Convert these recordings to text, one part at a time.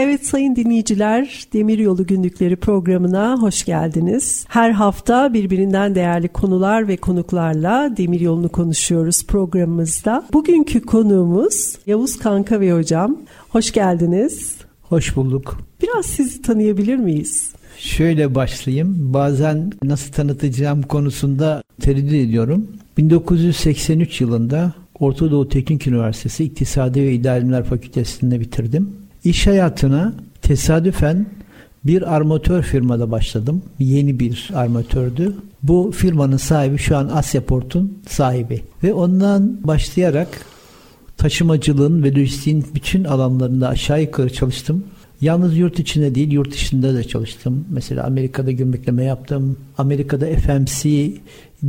Evet sayın dinleyiciler, Demiryolu Günlükleri programına hoş geldiniz. Her hafta birbirinden değerli konular ve konuklarla Demiryolu'nu konuşuyoruz programımızda. Bugünkü konuğumuz Yavuz Kanka ve Hocam. Hoş geldiniz. Hoş bulduk. Biraz sizi tanıyabilir miyiz? Şöyle başlayayım. Bazen nasıl tanıtacağım konusunda tereddüt ediyorum. 1983 yılında Orta Doğu Teknik Üniversitesi İktisadi ve İdari İlimler Fakültesi'nde bitirdim. İş hayatına tesadüfen bir armatör firmada başladım. Yeni bir armatördü. Bu firmanın sahibi şu an Asyaport'un sahibi. Ve ondan başlayarak taşımacılığın ve lojistiğin bütün alanlarında aşağı yukarı çalıştım. Yalnız yurt içinde değil, yurt dışında da çalıştım. Mesela Amerika'da gümrükleme yaptım. Amerika'da FMC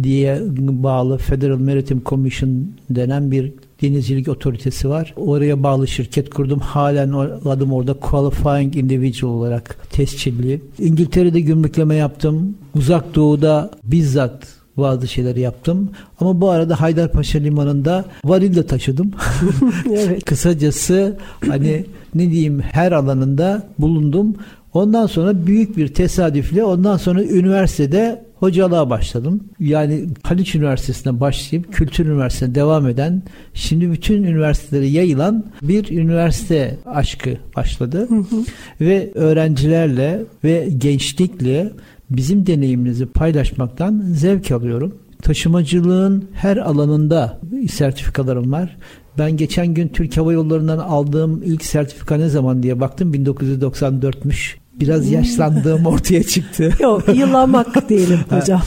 diye bağlı Federal Maritime Commission denen bir denizcilik otoritesi var. Oraya bağlı şirket kurdum. Halen adım orada qualifying individual olarak tescilli. İngiltere'de gümrükleme yaptım. Uzak Doğu'da bizzat bazı şeyleri yaptım. Ama bu arada Haydarpaşa Limanı'nda varil de taşıdım. evet. Kısacası hani ne diyeyim her alanında bulundum. Ondan sonra büyük bir tesadüfle ondan sonra üniversitede hocalığa başladım. Yani Haliç Üniversitesi'ne başlayıp Kültür Üniversitesi'ne devam eden şimdi bütün üniversitelere yayılan bir üniversite aşkı başladı. Hı hı. Ve öğrencilerle ve gençlikle bizim deneyimimizi paylaşmaktan zevk alıyorum. Taşımacılığın her alanında sertifikalarım var. Ben geçen gün Türk Hava Yolları'ndan aldığım ilk sertifika ne zaman diye baktım 1994'müş biraz hmm. yaşlandığım ortaya çıktı. Yok yıllanmak diyelim hocam.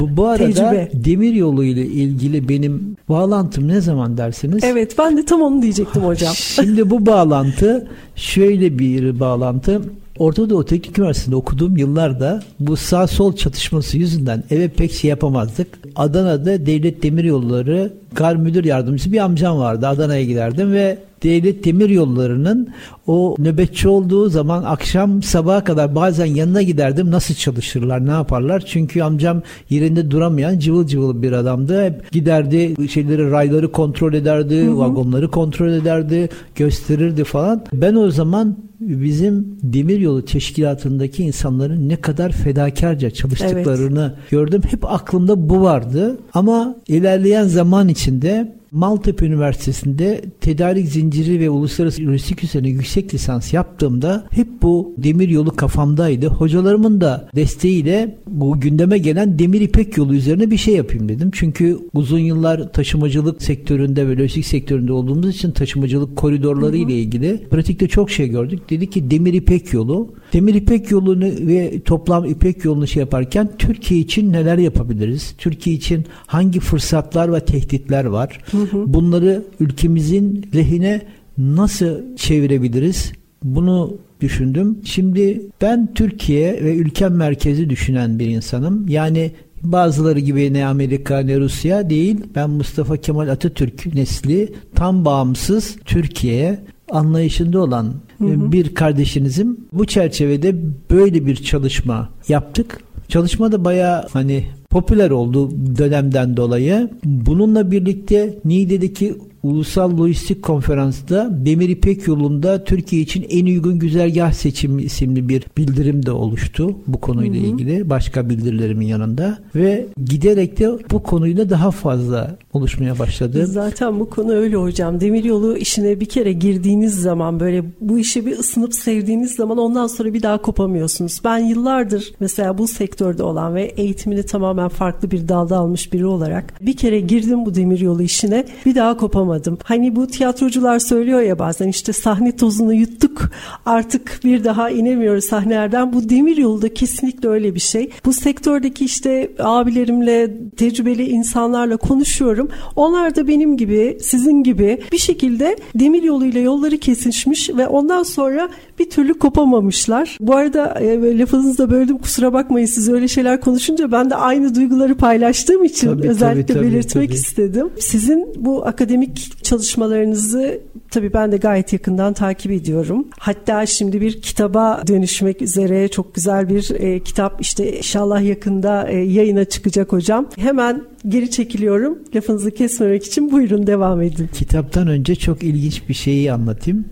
bu, bu arada Tecrübe. demir yolu ile ilgili benim bağlantım ne zaman dersiniz? Evet ben de tam onu diyecektim hocam. Şimdi bu bağlantı şöyle bir bağlantı. Orta Doğu Teknik Üniversitesi'nde okuduğum yıllarda bu sağ sol çatışması yüzünden eve pek şey yapamazdık. Adana'da Devlet Demiryolları Gar Müdür Yardımcısı bir amcam vardı. Adana'ya giderdim ve Devlet Demir Yolları'nın o nöbetçi olduğu zaman akşam sabaha kadar bazen yanına giderdim. Nasıl çalışırlar, ne yaparlar? Çünkü amcam yerinde duramayan cıvıl cıvıl bir adamdı. Hep giderdi şeyleri, rayları kontrol ederdi, hı hı. vagonları kontrol ederdi, gösterirdi falan. Ben o zaman bizim demiryolu teşkilatındaki insanların ne kadar fedakarca çalıştıklarını evet. gördüm. Hep aklımda bu vardı. Ama ilerleyen zaman içinde Maltepe Üniversitesi'nde tedarik zinciri ve uluslararası lojistik üzerine yüksek lisans yaptığımda hep bu demir yolu kafamdaydı. Hocalarımın da desteğiyle bu gündeme gelen demir ipek yolu üzerine bir şey yapayım dedim. Çünkü uzun yıllar taşımacılık sektöründe ve lojistik sektöründe olduğumuz için taşımacılık koridorları ile ilgili pratikte çok şey gördük. Dedi ki demir ipek yolu. Demir ipek yolunu ve toplam ipek yolunu şey yaparken Türkiye için neler yapabiliriz? Türkiye için hangi fırsatlar ve tehditler var? Hı hı. Bunları ülkemizin lehine nasıl çevirebiliriz? Bunu düşündüm. Şimdi ben Türkiye ve ülkem merkezi düşünen bir insanım. Yani bazıları gibi ne Amerika ne Rusya değil. Ben Mustafa Kemal Atatürk nesli tam bağımsız Türkiye'ye anlayışında olan hı bir kardeşinizim. Bu çerçevede böyle bir çalışma yaptık. Çalışma da baya hani popüler oldu dönemden dolayı. Bununla birlikte Niğde'deki Ulusal Lojistik Konferansı'da Demir İpek yolunda Türkiye için en uygun güzergah seçimi isimli bir bildirim de oluştu bu konuyla hı hı. ilgili başka bildirilerimin yanında ve giderek de bu konuyla daha fazla oluşmaya başladı. Zaten bu konu öyle hocam. Demiryolu işine bir kere girdiğiniz zaman böyle bu işi bir ısınıp sevdiğiniz zaman ondan sonra bir daha kopamıyorsunuz. Ben yıllardır mesela bu sektörde olan ve eğitimini tamamen farklı bir dalda almış biri olarak bir kere girdim bu demiryolu işine bir daha kopamadım unutamadım. Hani bu tiyatrocular söylüyor ya bazen işte sahne tozunu yuttuk artık bir daha inemiyoruz sahnelerden. Bu demir yolda kesinlikle öyle bir şey. Bu sektördeki işte abilerimle tecrübeli insanlarla konuşuyorum. Onlar da benim gibi sizin gibi bir şekilde demir yoluyla yolları kesişmiş ve ondan sonra bir türlü kopamamışlar. Bu arada e, lafınızı da böldüm kusura bakmayın siz öyle şeyler konuşunca ben de aynı duyguları paylaştığım için tabii, özellikle tabii, tabii, belirtmek tabii. istedim. Sizin bu akademik çalışmalarınızı tabii ben de gayet yakından takip ediyorum. Hatta şimdi bir kitaba dönüşmek üzere çok güzel bir e, kitap işte inşallah yakında e, yayına çıkacak hocam. Hemen geri çekiliyorum. Lafınızı kesmemek için buyurun devam edin. Kitaptan önce çok ilginç bir şeyi anlatayım.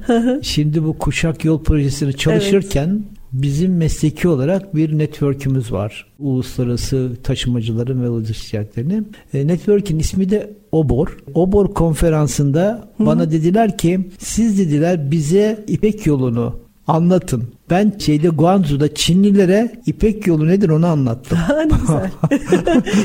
Şimdi bu Kuşak Yol projesini çalışırken evet. Bizim mesleki olarak bir network'ümüz var. Uluslararası taşımacıların ve lojistikçilerin. E, network'in ismi de OBOR. OBOR konferansında Hı. bana dediler ki siz dediler bize İpek yolunu anlatın. Ben şeyde Guangzhou'da Çinlilere İpek yolu nedir onu anlattım. ne güzel.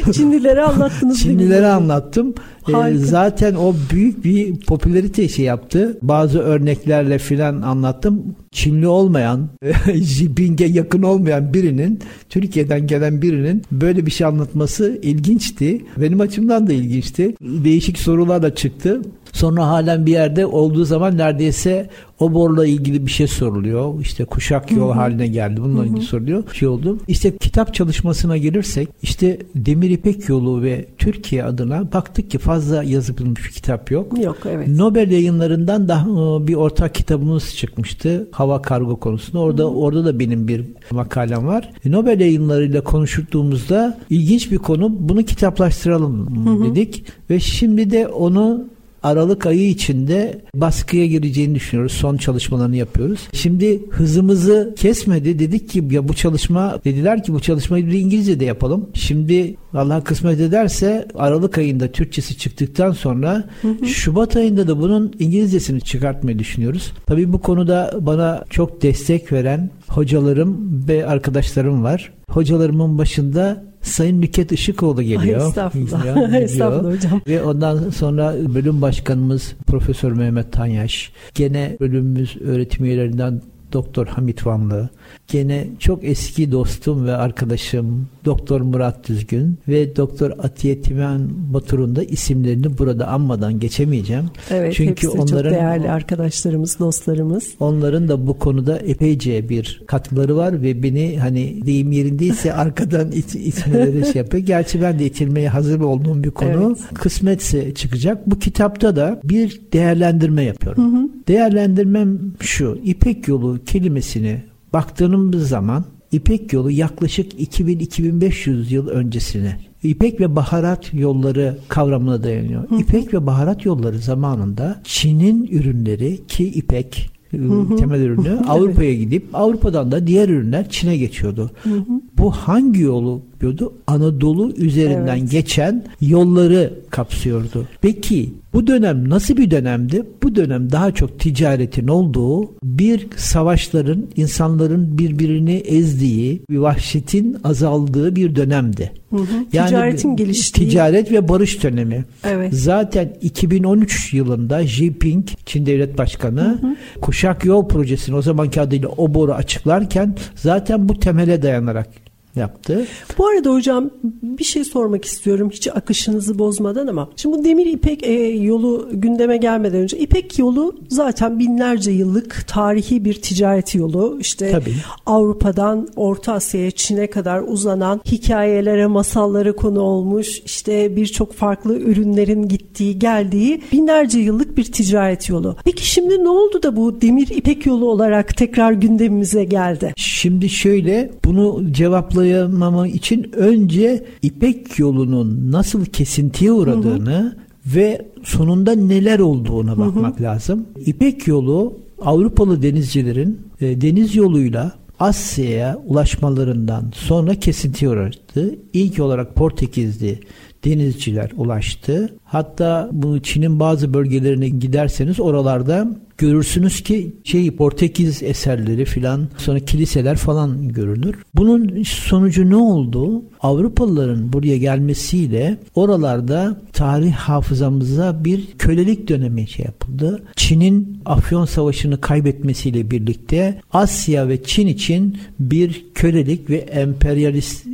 Çinlilere anlattınız. Çinlilere anlattım. Ee, zaten o büyük bir popülarite şey yaptı. Bazı örneklerle filan anlattım. Çinli olmayan, Jinping'e yakın olmayan birinin, Türkiye'den gelen birinin böyle bir şey anlatması ilginçti. Benim açımdan da ilginçti. Değişik sorular da çıktı. Sonra halen bir yerde olduğu zaman neredeyse o borla ilgili bir şey soruluyor. İşte kuşak yol haline geldi. Bununla ilgili soruluyor. Şey oldu. İşte kitap çalışmasına gelirsek işte Demir İpek Yolu ve Türkiye adına baktık ki fazla yazılmış bir kitap yok. Yok evet. Nobel yayınlarından da e, bir ortak kitabımız çıkmıştı. Hava kargo konusunda. Orada Hı-hı. orada da benim bir makalem var. Nobel yayınlarıyla konuştuğumuzda ilginç bir konu. Bunu kitaplaştıralım Hı-hı. dedik ve şimdi de onu Aralık ayı içinde baskıya gireceğini düşünüyoruz. Son çalışmalarını yapıyoruz. Şimdi hızımızı kesmedi. Dedik ki ya bu çalışma dediler ki bu çalışmayı bir İngilizce de yapalım. Şimdi Allah kısmet ederse Aralık ayında Türkçesi çıktıktan sonra hı hı. Şubat ayında da bunun İngilizcesini çıkartmayı düşünüyoruz. Tabii bu konuda bana çok destek veren hocalarım ve arkadaşlarım var. Hocalarımın başında Sayın Nüket Işıkoğlu geliyor. Ay, estağfurullah. estağfurullah hocam. Ve ondan sonra bölüm başkanımız Profesör Mehmet Tanyaş. Gene bölümümüz öğretim üyelerinden Doktor Hamit Vanlı, gene çok eski dostum ve arkadaşım Doktor Murat Düzgün ve Doktor Atiye Timen Batur'un da isimlerini burada anmadan geçemeyeceğim. Evet, Çünkü onların çok değerli arkadaşlarımız, dostlarımız. Onların da bu konuda epeyce bir katkıları var ve beni hani deyim yerindeyse arkadan it, itmeleri şey yapıyor. Gerçi ben de itilmeye hazır olduğum bir konu. Evet. Kısmetse çıkacak. Bu kitapta da bir değerlendirme yapıyorum. Hı hı. Değerlendirmem şu. İpek yolu kelimesini baktığımız zaman İpek yolu yaklaşık 2000-2500 yıl öncesine İpek ve baharat yolları kavramına dayanıyor. Hı. İpek ve baharat yolları zamanında Çin'in ürünleri ki ipek Hı temel ürünü Avrupa'ya gidip Avrupa'dan da diğer ürünler Çin'e geçiyordu. Hı hı. Bu hangi yolu yapıyordu? Anadolu üzerinden evet. geçen yolları kapsıyordu. Peki bu dönem nasıl bir dönemdi? Bu dönem daha çok ticaretin olduğu, bir savaşların, insanların birbirini ezdiği, bir vahşetin azaldığı bir dönemdi. Hı hı. Yani Ticaretin geliştiği. Ticaret ve barış dönemi. Evet. Zaten 2013 yılında Xi Jinping, Çin Devlet Başkanı, hı hı. Kuşak Yol Projesi'ni o zamanki adıyla OBOR'u açıklarken zaten bu temele dayanarak yaptı. Bu arada hocam bir şey sormak istiyorum hiç akışınızı bozmadan ama şimdi bu demir ipek e, yolu gündeme gelmeden önce ipek yolu zaten binlerce yıllık tarihi bir ticaret yolu. İşte Tabii. Avrupa'dan Orta Asya'ya Çin'e kadar uzanan hikayelere, masallara konu olmuş. İşte birçok farklı ürünlerin gittiği, geldiği binlerce yıllık bir ticaret yolu. Peki şimdi ne oldu da bu demir ipek yolu olarak tekrar gündemimize geldi? Şimdi şöyle bunu cevaplayalım açıklayamama için önce İpek yolunun nasıl kesintiye uğradığını hı hı. ve sonunda neler olduğuna bakmak hı hı. lazım. İpek yolu Avrupalı denizcilerin e, deniz yoluyla Asya'ya ulaşmalarından sonra kesintiye uğradı. İlk olarak Portekizli denizciler ulaştı. Hatta bu Çin'in bazı bölgelerine giderseniz oralarda görürsünüz ki şey Portekiz eserleri filan sonra kiliseler falan görünür. Bunun sonucu ne oldu? Avrupalıların buraya gelmesiyle oralarda tarih hafızamıza bir kölelik dönemi şey yapıldı. Çin'in Afyon Savaşı'nı kaybetmesiyle birlikte Asya ve Çin için bir kölelik ve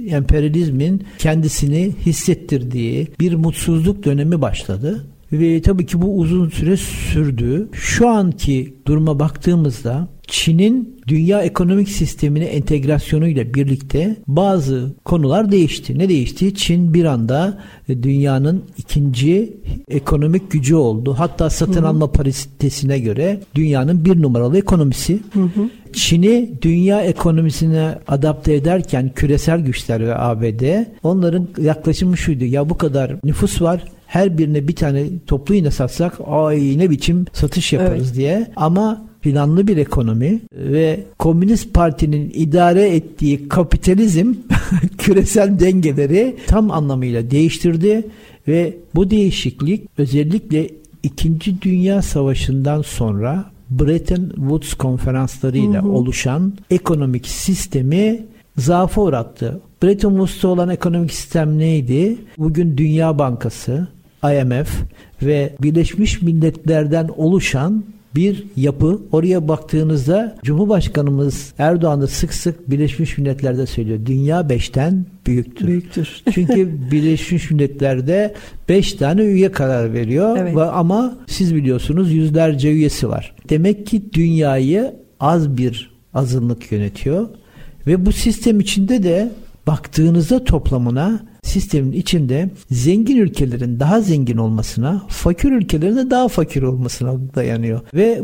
emperyalizmin kendisini hissettirdiği bir mutsuzluk dönemi başladı. Ve tabii ki bu uzun süre sürdü. Şu anki duruma baktığımızda Çin'in dünya ekonomik sistemine entegrasyonuyla birlikte bazı konular değişti. Ne değişti? Çin bir anda dünyanın ikinci ekonomik gücü oldu. Hatta satın hı hı. alma paritesine göre dünyanın bir numaralı ekonomisi. Hı hı. Çin'i dünya ekonomisine adapte ederken küresel güçler ve ABD onların yaklaşımı şuydu. Ya bu kadar nüfus var her birine bir tane toplu iğne satsak ay ne biçim satış yaparız evet. diye. Ama planlı bir ekonomi ve Komünist Parti'nin idare ettiği kapitalizm küresel dengeleri tam anlamıyla değiştirdi ve bu değişiklik özellikle İkinci Dünya Savaşı'ndan sonra Bretton Woods konferanslarıyla hı hı. oluşan ekonomik sistemi zaafa uğrattı. Bretton Woods'ta olan ekonomik sistem neydi? Bugün Dünya Bankası, IMF ve Birleşmiş Milletler'den oluşan bir yapı. Oraya baktığınızda Cumhurbaşkanımız Erdoğan da sık sık Birleşmiş Milletler'de söylüyor. Dünya beşten büyüktür. Büyüktür. Çünkü Birleşmiş Milletler'de beş tane üye karar veriyor. Evet. Ama siz biliyorsunuz yüzlerce üyesi var. Demek ki dünyayı az bir azınlık yönetiyor. Ve bu sistem içinde de baktığınızda toplamına sistemin içinde zengin ülkelerin daha zengin olmasına, fakir ülkelerin de daha fakir olmasına dayanıyor. Ve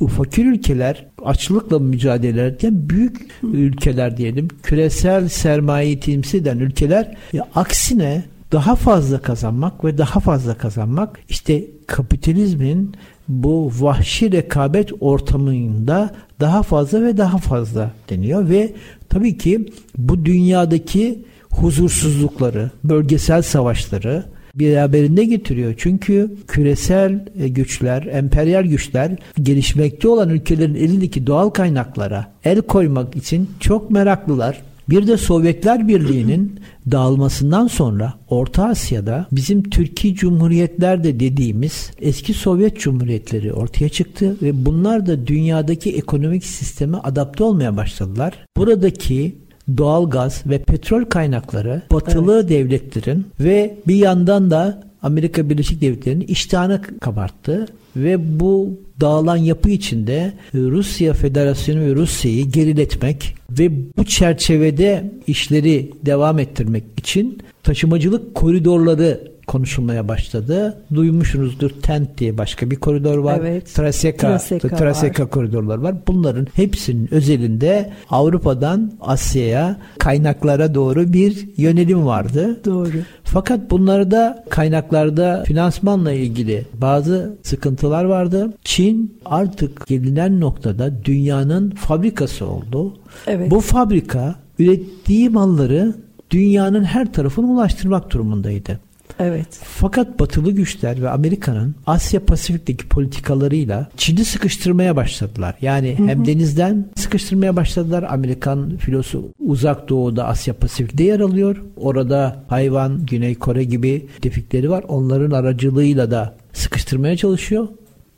bu fakir ülkeler açlıkla mücadele ederken büyük ülkeler diyelim küresel sermayeyi temsil eden ülkeler ya aksine daha fazla kazanmak ve daha fazla kazanmak işte kapitalizmin bu vahşi rekabet ortamında daha fazla ve daha fazla deniyor ve tabii ki bu dünyadaki huzursuzlukları, bölgesel savaşları beraberinde getiriyor. Çünkü küresel e, güçler, emperyal güçler gelişmekte olan ülkelerin elindeki doğal kaynaklara el koymak için çok meraklılar. Bir de Sovyetler Birliği'nin dağılmasından sonra Orta Asya'da bizim Türkiye Cumhuriyetler de dediğimiz eski Sovyet Cumhuriyetleri ortaya çıktı ve bunlar da dünyadaki ekonomik sisteme adapte olmaya başladılar. Buradaki doğal gaz ve petrol kaynakları batılı evet. devletlerin ve bir yandan da Amerika Birleşik Devletleri'nin iştahını kabarttı ve bu dağılan yapı içinde Rusya Federasyonu ve Rusya'yı geriletmek ve bu çerçevede işleri devam ettirmek için taşımacılık koridorları konuşulmaya başladı. Duymuşsunuzdur TENT diye başka bir koridor var. Evet. Traseka, Traseka, Traseka var. koridorlar var. Bunların hepsinin özelinde Avrupa'dan Asya'ya kaynaklara doğru bir yönelim vardı. Doğru. Fakat bunlarda kaynaklarda finansmanla ilgili bazı sıkıntılar vardı. Çin artık gelinen noktada dünyanın fabrikası oldu. Evet. Bu fabrika ürettiği malları dünyanın her tarafına ulaştırmak durumundaydı. Evet. Fakat batılı güçler ve Amerika'nın Asya Pasifik'teki politikalarıyla Çin'i sıkıştırmaya başladılar. Yani hı hı. hem denizden sıkıştırmaya başladılar. Amerikan filosu uzak doğuda Asya Pasifik'te yer alıyor. Orada hayvan, Güney Kore gibi defikleri var. Onların aracılığıyla da sıkıştırmaya çalışıyor.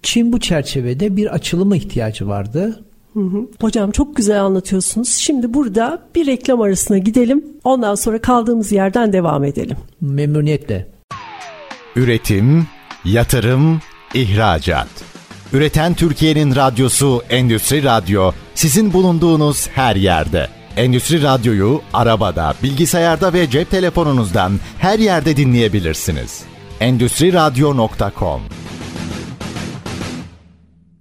Çin bu çerçevede bir açılıma ihtiyacı vardı. Hı hı. Hocam çok güzel anlatıyorsunuz. Şimdi burada bir reklam arasına gidelim. Ondan sonra kaldığımız yerden devam edelim. Memnuniyetle. Üretim, yatırım, ihracat. Üreten Türkiye'nin radyosu Endüstri Radyo sizin bulunduğunuz her yerde. Endüstri Radyo'yu arabada, bilgisayarda ve cep telefonunuzdan her yerde dinleyebilirsiniz. Endüstri Radyo.com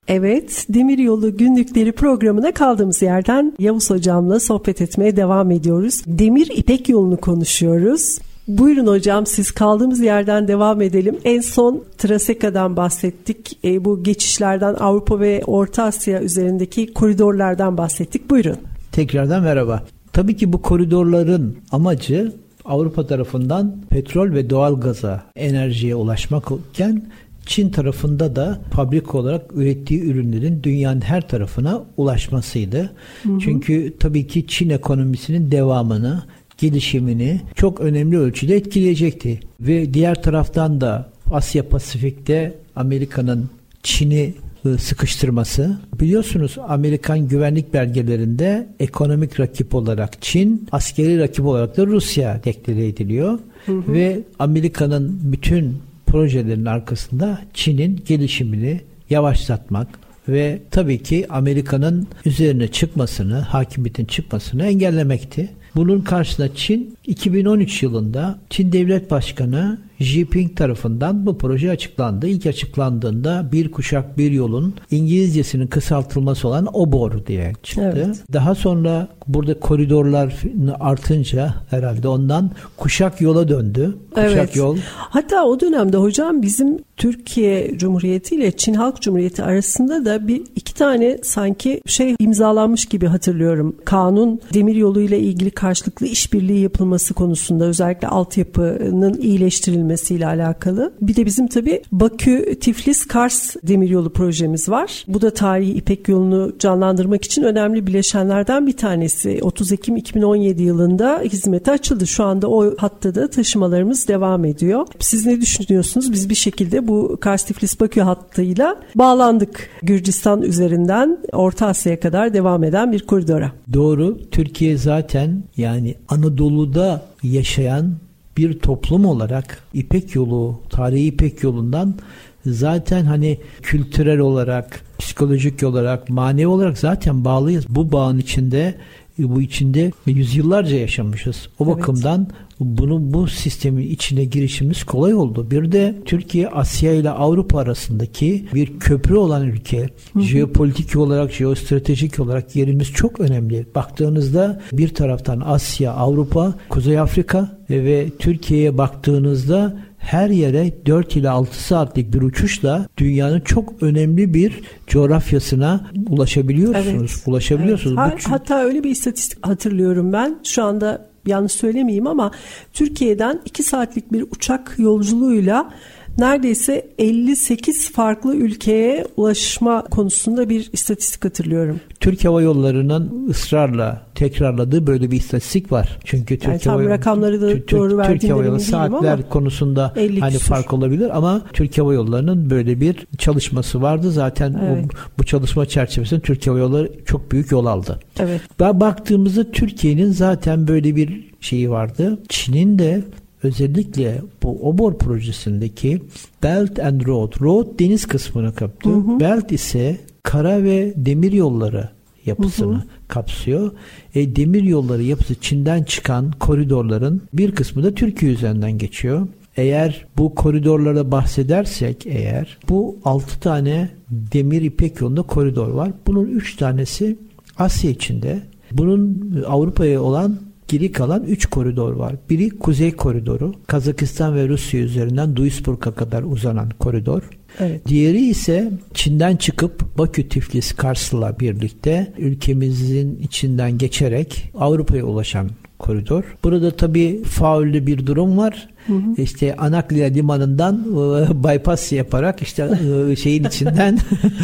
Evet, Demiryolu Günlükleri programına kaldığımız yerden Yavuz Hocam'la sohbet etmeye devam ediyoruz. Demir İpek yolunu konuşuyoruz. Buyurun hocam siz kaldığımız yerden devam edelim. En son Traseka'dan bahsettik. E, bu geçişlerden Avrupa ve Orta Asya üzerindeki koridorlardan bahsettik. Buyurun. Tekrardan merhaba. Tabii ki bu koridorların amacı Avrupa tarafından petrol ve doğal gaza enerjiye ulaşmak iken Çin tarafında da fabrik olarak ürettiği ürünlerin dünyanın her tarafına ulaşmasıydı. Hı hı. Çünkü tabii ki Çin ekonomisinin devamını, gelişimini çok önemli ölçüde etkileyecekti. Ve diğer taraftan da Asya Pasifik'te Amerika'nın Çin'i ıı, sıkıştırması. Biliyorsunuz Amerikan güvenlik belgelerinde ekonomik rakip olarak Çin, askeri rakip olarak da Rusya deklare ediliyor. Hı hı. Ve Amerika'nın bütün projelerin arkasında Çin'in gelişimini yavaşlatmak ve tabii ki Amerika'nın üzerine çıkmasını, hakimiyetin çıkmasını engellemekti. Bunun karşısında Çin 2013 yılında Çin Devlet Başkanı Jinping tarafından bu proje açıklandı. İlk açıklandığında bir kuşak bir yolun İngilizcesinin kısaltılması olan OBOR diye çıktı. Evet. Daha sonra burada koridorlar artınca herhalde ondan kuşak yola döndü. Kuşak evet. yol. Hatta o dönemde hocam bizim Türkiye Cumhuriyeti ile Çin Halk Cumhuriyeti arasında da bir iki tane sanki şey imzalanmış gibi hatırlıyorum. Kanun demir yolu ile ilgili karşılıklı işbirliği yapılması konusunda özellikle altyapının iyileştirilmesiyle alakalı. Bir de bizim tabii Bakü Tiflis Kars demiryolu projemiz var. Bu da tarihi İpek yolunu canlandırmak için önemli bileşenlerden bir tanesi. 30 Ekim 2017 yılında hizmete açıldı. Şu anda o hatta da taşımalarımız devam ediyor. Siz ne düşünüyorsunuz? Biz bir şekilde bu Kars Tiflis Bakü hattıyla bağlandık. Gürcistan üzerinden Orta Asya'ya kadar devam eden bir koridora. Doğru. Türkiye zaten yani Anadolu'da yaşayan bir toplum olarak İpek yolu, tarihi İpek yolundan zaten hani kültürel olarak, psikolojik olarak, manevi olarak zaten bağlıyız. Bu bağın içinde bu içinde yüzyıllarca yaşamışız. O evet. bakımdan bunu bu sistemin içine girişimiz kolay oldu. Bir de Türkiye Asya ile Avrupa arasındaki bir köprü olan ülke. Hı hı. Jeopolitik olarak, jeostratejik olarak yerimiz çok önemli. Baktığınızda bir taraftan Asya, Avrupa, Kuzey Afrika ve Türkiye'ye baktığınızda her yere 4 ile 6 saatlik bir uçuşla dünyanın çok önemli bir coğrafyasına ulaşabiliyorsunuz. Evet. Ulaşabiliyorsunuz. Evet. Hatta öyle bir istatistik hatırlıyorum ben. Şu anda yanlış söylemeyeyim ama Türkiye'den 2 saatlik bir uçak yolculuğuyla neredeyse 58 farklı ülkeye ulaşma konusunda bir istatistik hatırlıyorum. Türk Hava Yolları'nın ısrarla tekrarladığı böyle bir istatistik var. Çünkü Türk yani Hava rakamları da Türk, doğru Türk Hava Yolları saatler konusunda hani küsur. fark olabilir ama Türk Hava Yolları'nın böyle bir çalışması vardı. Zaten evet. bu, bu çalışma çerçevesinde Türk Hava Yolları çok büyük yol aldı. Evet. Baktığımızda Türkiye'nin zaten böyle bir şeyi vardı. Çin'in de özellikle bu OBOR projesindeki Belt and Road, Road deniz kısmını kaptı. Hı hı. Belt ise kara ve demir yolları yapısını hı hı. kapsıyor. E, demir yolları yapısı Çin'den çıkan koridorların bir kısmı da Türkiye üzerinden geçiyor. Eğer bu koridorlara bahsedersek eğer bu 6 tane demir ipek yolunda koridor var. Bunun 3 tanesi Asya içinde. Bunun Avrupa'ya olan geri kalan 3 koridor var. Biri Kuzey Koridoru, Kazakistan ve Rusya üzerinden Duisburg'a kadar uzanan koridor. Evet. Diğeri ise Çin'den çıkıp Bakü, Tiflis, Kars'la birlikte ülkemizin içinden geçerek Avrupa'ya ulaşan koridor. Burada tabii faullü bir durum var. Hı hı. İşte Anaklia limanından e, bypass yaparak işte e, şeyin içinden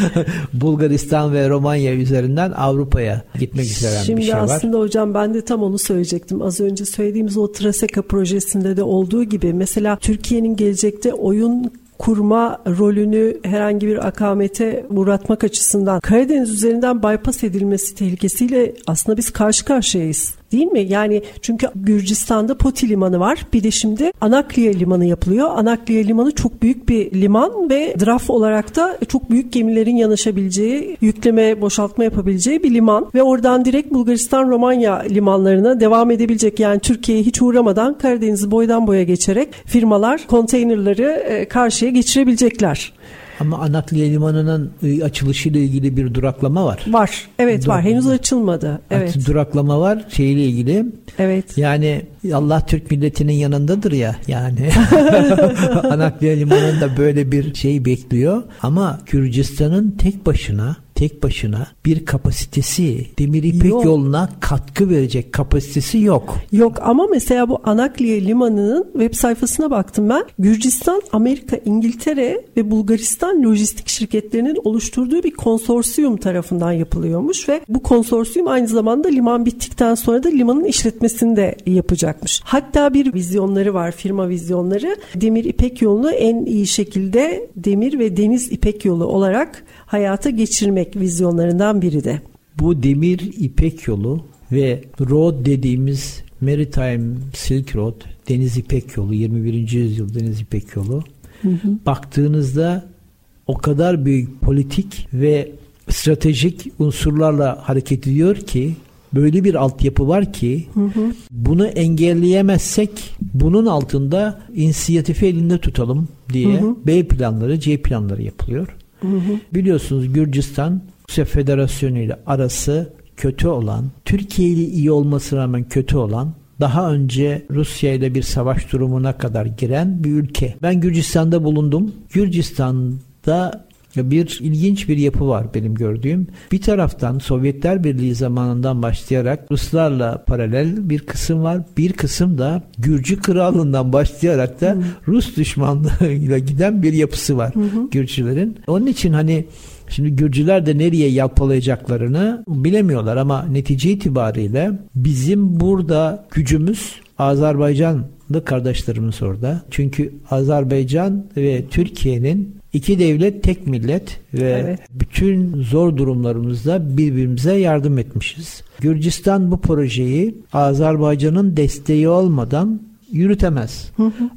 Bulgaristan ve Romanya üzerinden Avrupa'ya gitmek üzere bir şey var. Şimdi aslında hocam ben de tam onu söyleyecektim. Az önce söylediğimiz o Traseka projesinde de olduğu gibi mesela Türkiye'nin gelecekte oyun kurma rolünü herhangi bir akamete uğratmak açısından Karadeniz üzerinden bypass edilmesi tehlikesiyle aslında biz karşı karşıyayız. Değil mi? Yani çünkü Gürcistan'da Poti Limanı var. Bir de şimdi Anakliye Limanı yapılıyor. Anakliye Limanı çok büyük bir liman ve draf olarak da çok büyük gemilerin yanaşabileceği, yükleme, boşaltma yapabileceği bir liman. Ve oradan direkt Bulgaristan, Romanya limanlarına devam edebilecek. Yani Türkiye'ye hiç uğramadan Karadeniz'i boydan boya geçerek firmalar konteynerları e, karşıya geçirebilecekler. Ama Anakliye Limanı'nın ıı, açılışıyla ilgili bir duraklama var. Var. Evet Dur- var. Henüz açılmadı. Evet. Duraklama var şeyle ilgili. Evet. Yani Allah Türk milletinin yanındadır ya yani. Anakliye Limanı'nda böyle bir şey bekliyor. Ama Gürcistan'ın tek başına tek başına bir kapasitesi demir ipek Yok. yoluna katkı verecek kapasitesi yok. Yok ama mesela bu Anakliye Limanı'nın web sayfasına baktım ben. Gürcistan, Amerika, İngiltere ve Bulgaristan lojistik şirketlerinin oluşturduğu bir konsorsiyum tarafından yapılıyormuş ve bu konsorsiyum aynı zamanda liman bittikten sonra da limanın işletmesini de yapacakmış. Hatta bir vizyonları var, firma vizyonları. Demir İpek yolunu en iyi şekilde demir ve deniz İpek yolu olarak hayata geçirmek vizyonlarından biri de. Bu demir ipek yolu ve road dediğimiz Maritime Silk Road, Deniz İpek Yolu, 21. yüzyıl Deniz İpek Yolu. Baktığınızda o kadar büyük politik ve stratejik unsurlarla hareket ediyor ki böyle bir altyapı var ki bunu engelleyemezsek bunun altında inisiyatifi elinde tutalım diye B planları, C planları yapılıyor. Biliyorsunuz Gürcistan Rusya Federasyonu ile arası kötü olan, Türkiye ile iyi olmasına rağmen kötü olan, daha önce Rusya ile bir savaş durumuna kadar giren bir ülke. Ben Gürcistan'da bulundum. Gürcistan'da bir ilginç bir yapı var benim gördüğüm. Bir taraftan Sovyetler Birliği zamanından başlayarak Ruslarla paralel bir kısım var. Bir kısım da Gürcü Krallığından başlayarak da Rus düşmanlığıyla giden bir yapısı var Gürcülerin. Onun için hani Şimdi Gürcüler de nereye yalpalayacaklarını bilemiyorlar ama netice itibariyle bizim burada gücümüz Azerbaycanlı kardeşlerimiz orada. Çünkü Azerbaycan ve Türkiye'nin iki devlet tek millet ve Evet. bütün zor durumlarımızda birbirimize yardım etmişiz. Gürcistan bu projeyi Azerbaycan'ın desteği olmadan yürütemez.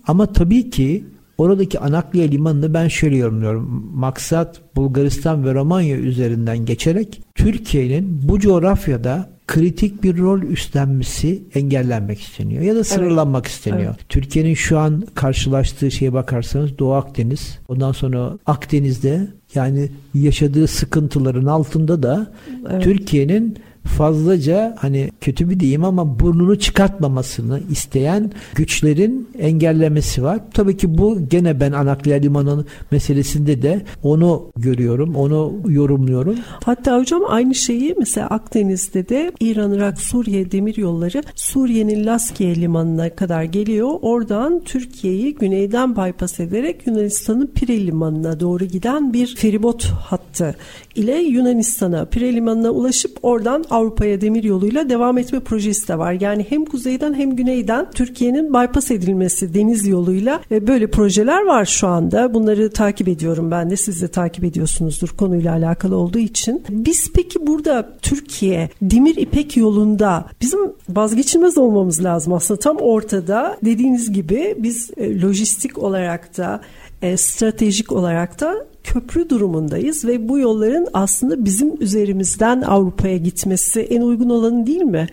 Ama tabii ki oradaki Anakliye Limanı'nı ben şöyle yorumluyorum. Maksat Bulgaristan ve Romanya üzerinden geçerek Türkiye'nin bu coğrafyada kritik bir rol üstlenmesi engellenmek isteniyor ya da sınırlanmak isteniyor. Türkiye'nin şu an karşılaştığı şeye bakarsanız Doğu Akdeniz, ondan sonra Akdeniz'de yani yaşadığı sıkıntıların altında da Evet. Türkiye'nin fazlaca hani kötü bir deyim ama burnunu çıkartmamasını isteyen güçlerin engellemesi var. Tabii ki bu gene ben Anakliya Limanı meselesinde de onu görüyorum, onu yorumluyorum. Hatta hocam aynı şeyi mesela Akdeniz'de de İran, Irak, Suriye demir yolları Suriye'nin Laskiye limanına kadar geliyor. Oradan Türkiye'yi güneyden bypass ederek Yunanistan'ın Pire limanına doğru giden bir feribot hattı ile Yunanistan'a Pire limanına ulaşıp oradan Avrupa'ya demir yoluyla devam etme projesi de var. Yani hem kuzeyden hem güneyden Türkiye'nin bypass edilmesi deniz yoluyla ve böyle projeler var şu anda. Bunları takip ediyorum ben de siz de takip ediyorsunuzdur konuyla alakalı olduğu için. Biz peki burada Türkiye demir ipek yolunda bizim vazgeçilmez olmamız lazım aslında tam ortada dediğiniz gibi biz e, lojistik olarak da e, stratejik olarak da köprü durumundayız ve bu yolların aslında bizim üzerimizden Avrupa'ya gitmesi en uygun olanı değil mi?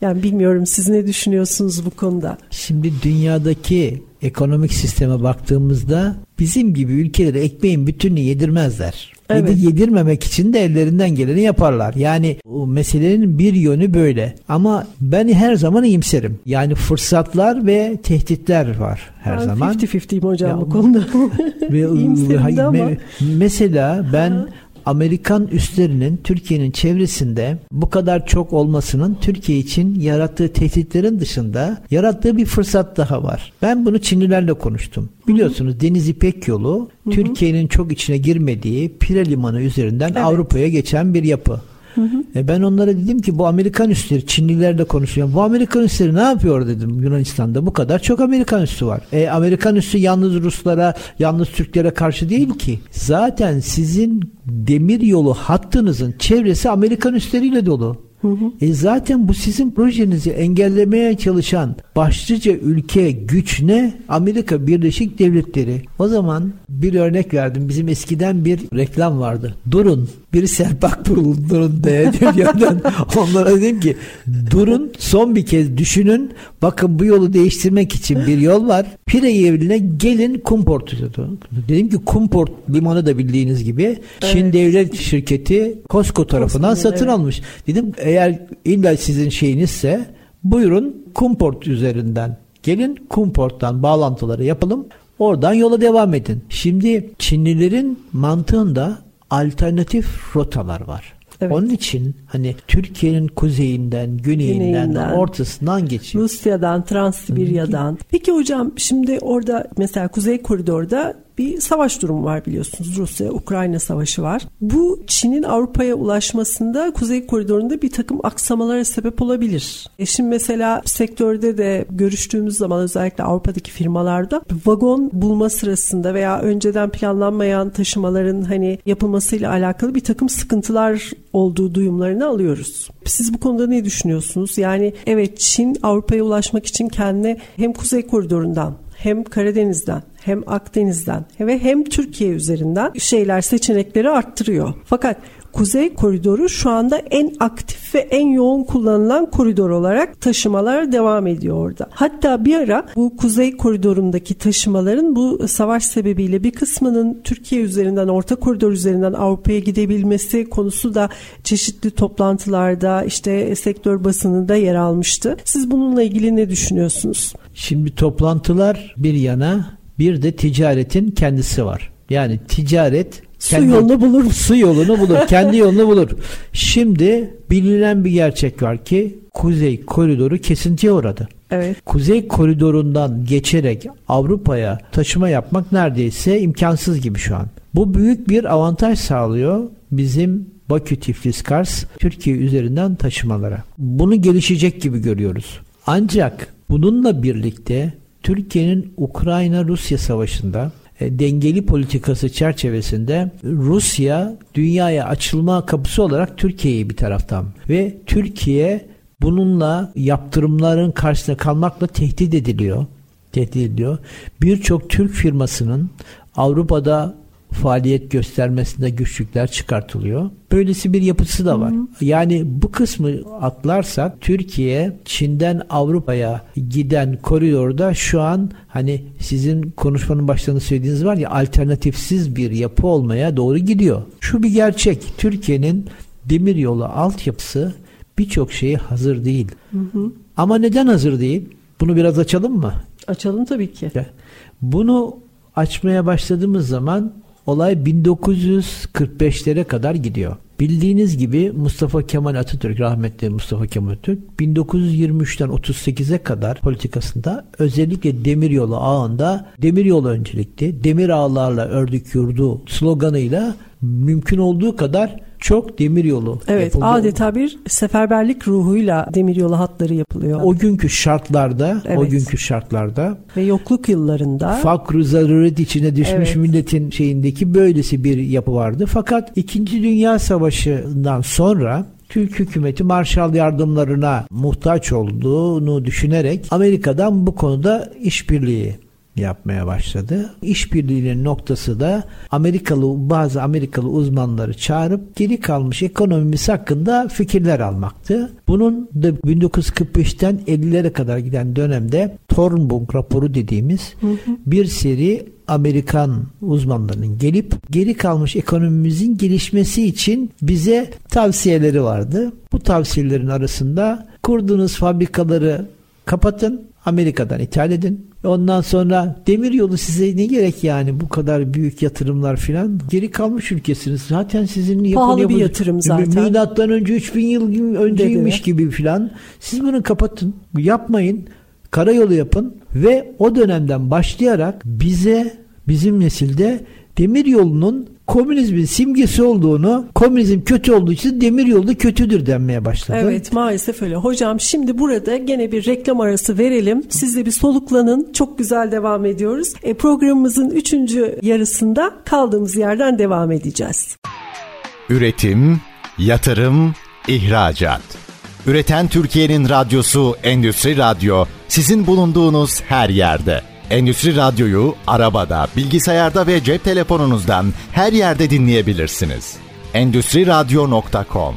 Yani bilmiyorum siz ne düşünüyorsunuz bu konuda? Şimdi dünyadaki ekonomik sisteme baktığımızda bizim gibi ülkelere ekmeğin bütününü yedirmezler. Evet. Yedi- Yedirmemek için de ellerinden geleni yaparlar. Yani o meselenin bir yönü böyle. Ama ben her zaman iyimserim. Yani fırsatlar ve tehditler var her Ben zaman. 50-50'yim hocam Ya, bu konuda. Ve İyimserim de ama. me- mesela ben Amerikan üslerinin Türkiye'nin çevresinde bu kadar çok olmasının Türkiye için yarattığı tehditlerin dışında yarattığı bir fırsat daha var. Ben bunu Çinlilerle konuştum. Biliyorsunuz Deniz İpek yolu Türkiye'nin çok içine girmediği Pire Limanı üzerinden Evet. Avrupa'ya geçen bir yapı. E ben onlara dedim ki bu Amerikan üsleri Çinlilerle konuşuyorum. Bu Amerikan üsleri ne yapıyor dedim Yunanistan'da. Bu kadar çok Amerikan üssü var. E Amerikan üssü yalnız Ruslara, yalnız Türklere karşı değil ki. Zaten sizin demir yolu hattınızın çevresi Amerikan üsleriyle dolu. E zaten bu sizin projenizi engellemeye çalışan başlıca ülke güç ne? Amerika Birleşik Devletleri. O zaman bir örnek verdim. Bizim eskiden bir reklam vardı. Durun bir serpak bulundurun diye dünyadan. Onlara dedim ki durun son bir kez düşünün. Bakın bu yolu değiştirmek için bir yol var. Pire yerine gelin Kumport. Dedim ki Kumport limanı da bildiğiniz gibi Çin devlet şirketi Costco tarafından Costco'nun, satın evet. almış. Dedim eğer illa sizin şeyinizse buyurun Kumport üzerinden gelin Kumport'tan bağlantıları yapalım. Oradan yola devam edin. Şimdi Çinlilerin mantığında alternatif rotalar var. Evet. Onun için hani Türkiye'nin kuzeyinden, güneyinden, Güneyinden. ortasından geçiyor. Rusya'dan, Transsibirya'dan. Peki hocam şimdi orada mesela Kuzey Koridor'da bir savaş durumu var biliyorsunuz. Rusya-Ukrayna savaşı var. Bu Çin'in Avrupa'ya ulaşmasında Kuzey Koridor'unda bir takım aksamalara sebep olabilir. E şimdi mesela sektörde de görüştüğümüz zaman özellikle Avrupa'daki firmalarda vagon bulma sırasında veya önceden planlanmayan taşımaların hani yapılmasıyla alakalı bir takım sıkıntılar olduğu duyumlarını alıyoruz. Siz bu konuda ne düşünüyorsunuz? Yani evet Çin Avrupa'ya ulaşmak için kendine hem Kuzey Koridor'undan hem Karadeniz'den hem Akdeniz'den ve hem Türkiye üzerinden şeyler seçenekleri arttırıyor. Fakat Kuzey koridoru şu anda en aktif ve en yoğun kullanılan koridor olarak taşımalar devam ediyor orada. Hatta bir ara bu kuzey koridorundaki taşımaların bu savaş sebebiyle bir kısmının Türkiye üzerinden orta koridor üzerinden Avrupa'ya gidebilmesi konusu da çeşitli toplantılarda işte sektör basınında yer almıştı. Siz bununla ilgili ne düşünüyorsunuz? Şimdi toplantılar bir yana bir de ticaretin kendisi var. Yani ticaret Su yolunu bulur. Su yolunu bulur. kendi yolunu bulur. Şimdi bilinen bir gerçek var ki Kuzey koridoru kesintiye uğradı. Evet. Kuzey koridorundan geçerek Avrupa'ya taşıma yapmak neredeyse imkansız gibi şu an. Bu büyük bir avantaj sağlıyor bizim Bakü Tiflis Kars Türkiye üzerinden taşımalara. Bunu gelişecek gibi görüyoruz. Ancak bununla birlikte Türkiye'nin Ukrayna-Rusya savaşında e, dengeli politikası çerçevesinde Rusya dünyaya açılma kapısı olarak Türkiye'yi bir taraftan ve Türkiye bununla yaptırımların karşısında kalmakla tehdit ediliyor. Tehdit ediliyor. Birçok Türk firmasının Avrupa'da faaliyet göstermesinde güçlükler çıkartılıyor. Böylesi bir yapısı da var. Yani bu kısmı atlarsak Türkiye Çin'den Avrupa'ya giden koridorda şu an hani sizin konuşmanın başlarında söylediğiniz var ya alternatifsiz bir yapı olmaya doğru gidiyor. Şu bir gerçek. Türkiye'nin demiryolu altyapısı birçok şeye hazır değil. Ama neden hazır değil? Bunu biraz açalım mı? Açalım tabii ki. Bunu açmaya başladığımız zaman olay 1945'lere kadar gidiyor. Bildiğiniz gibi Mustafa Kemal Atatürk, rahmetli Mustafa Kemal Atatürk 1923'ten 38'e kadar politikasında özellikle demiryolu ağında demiryolu öncelikli, demir ağlarla ördük yurdu sloganıyla mümkün olduğu kadar çok demiryolu Evet yapıldı. adeta bir seferberlik ruhuyla demiryolu hatları yapılıyor. O günkü şartlarda, o Evet. günkü şartlarda Ve yokluk yıllarında fakr zaruret içine düşmüş Evet. milletin şeyindeki böylesi bir yapı vardı. Fakat 2. Dünya Savaşı'ndan sonra Türk hükümeti Marshall yardımlarına muhtaç olduğunu düşünerek Amerika'dan bu konuda işbirliği yapmaya başladı. İşbirliğinin noktası da Amerikalı bazı Amerikalı uzmanları çağırıp geri kalmış ekonomimiz hakkında fikirler almaktı. Bunun da 1945'ten 50'lere kadar giden dönemde Thornburg raporu dediğimiz bir seri Amerikan uzmanlarının gelip geri kalmış ekonomimizin gelişmesi için bize tavsiyeleri vardı. Bu tavsiyelerin arasında kurduğunuz fabrikaları kapatın, Amerika'dan ithal edin. Ondan sonra demir yolu size ne gerek yani bu kadar büyük yatırımlar filan. Geri kalmış ülkesiniz. Zaten sizin yapın Pahalı bir yapın- yatırım zaten. Milattan önce 3000 yıl önceymiş Dedi. gibi filan. Siz bunu kapatın. Yapmayın. Karayolu yapın ve o dönemden başlayarak bize bizim nesilde demir yolunun komünizmin simgesi olduğunu, komünizm kötü olduğu için demir yolu da kötüdür denmeye başladı. Evet maalesef öyle. Hocam şimdi burada gene bir reklam arası verelim. Siz de bir soluklanın. Çok güzel devam ediyoruz. E, programımızın üçüncü yarısında kaldığımız yerden devam edeceğiz. Üretim, yatırım, ihracat. Üreten Türkiye'nin radyosu Endüstri Radyo sizin bulunduğunuz her yerde. Endüstri Radyo'yu arabada, bilgisayarda ve cep telefonunuzdan her yerde dinleyebilirsiniz. Endüstri Radyo.com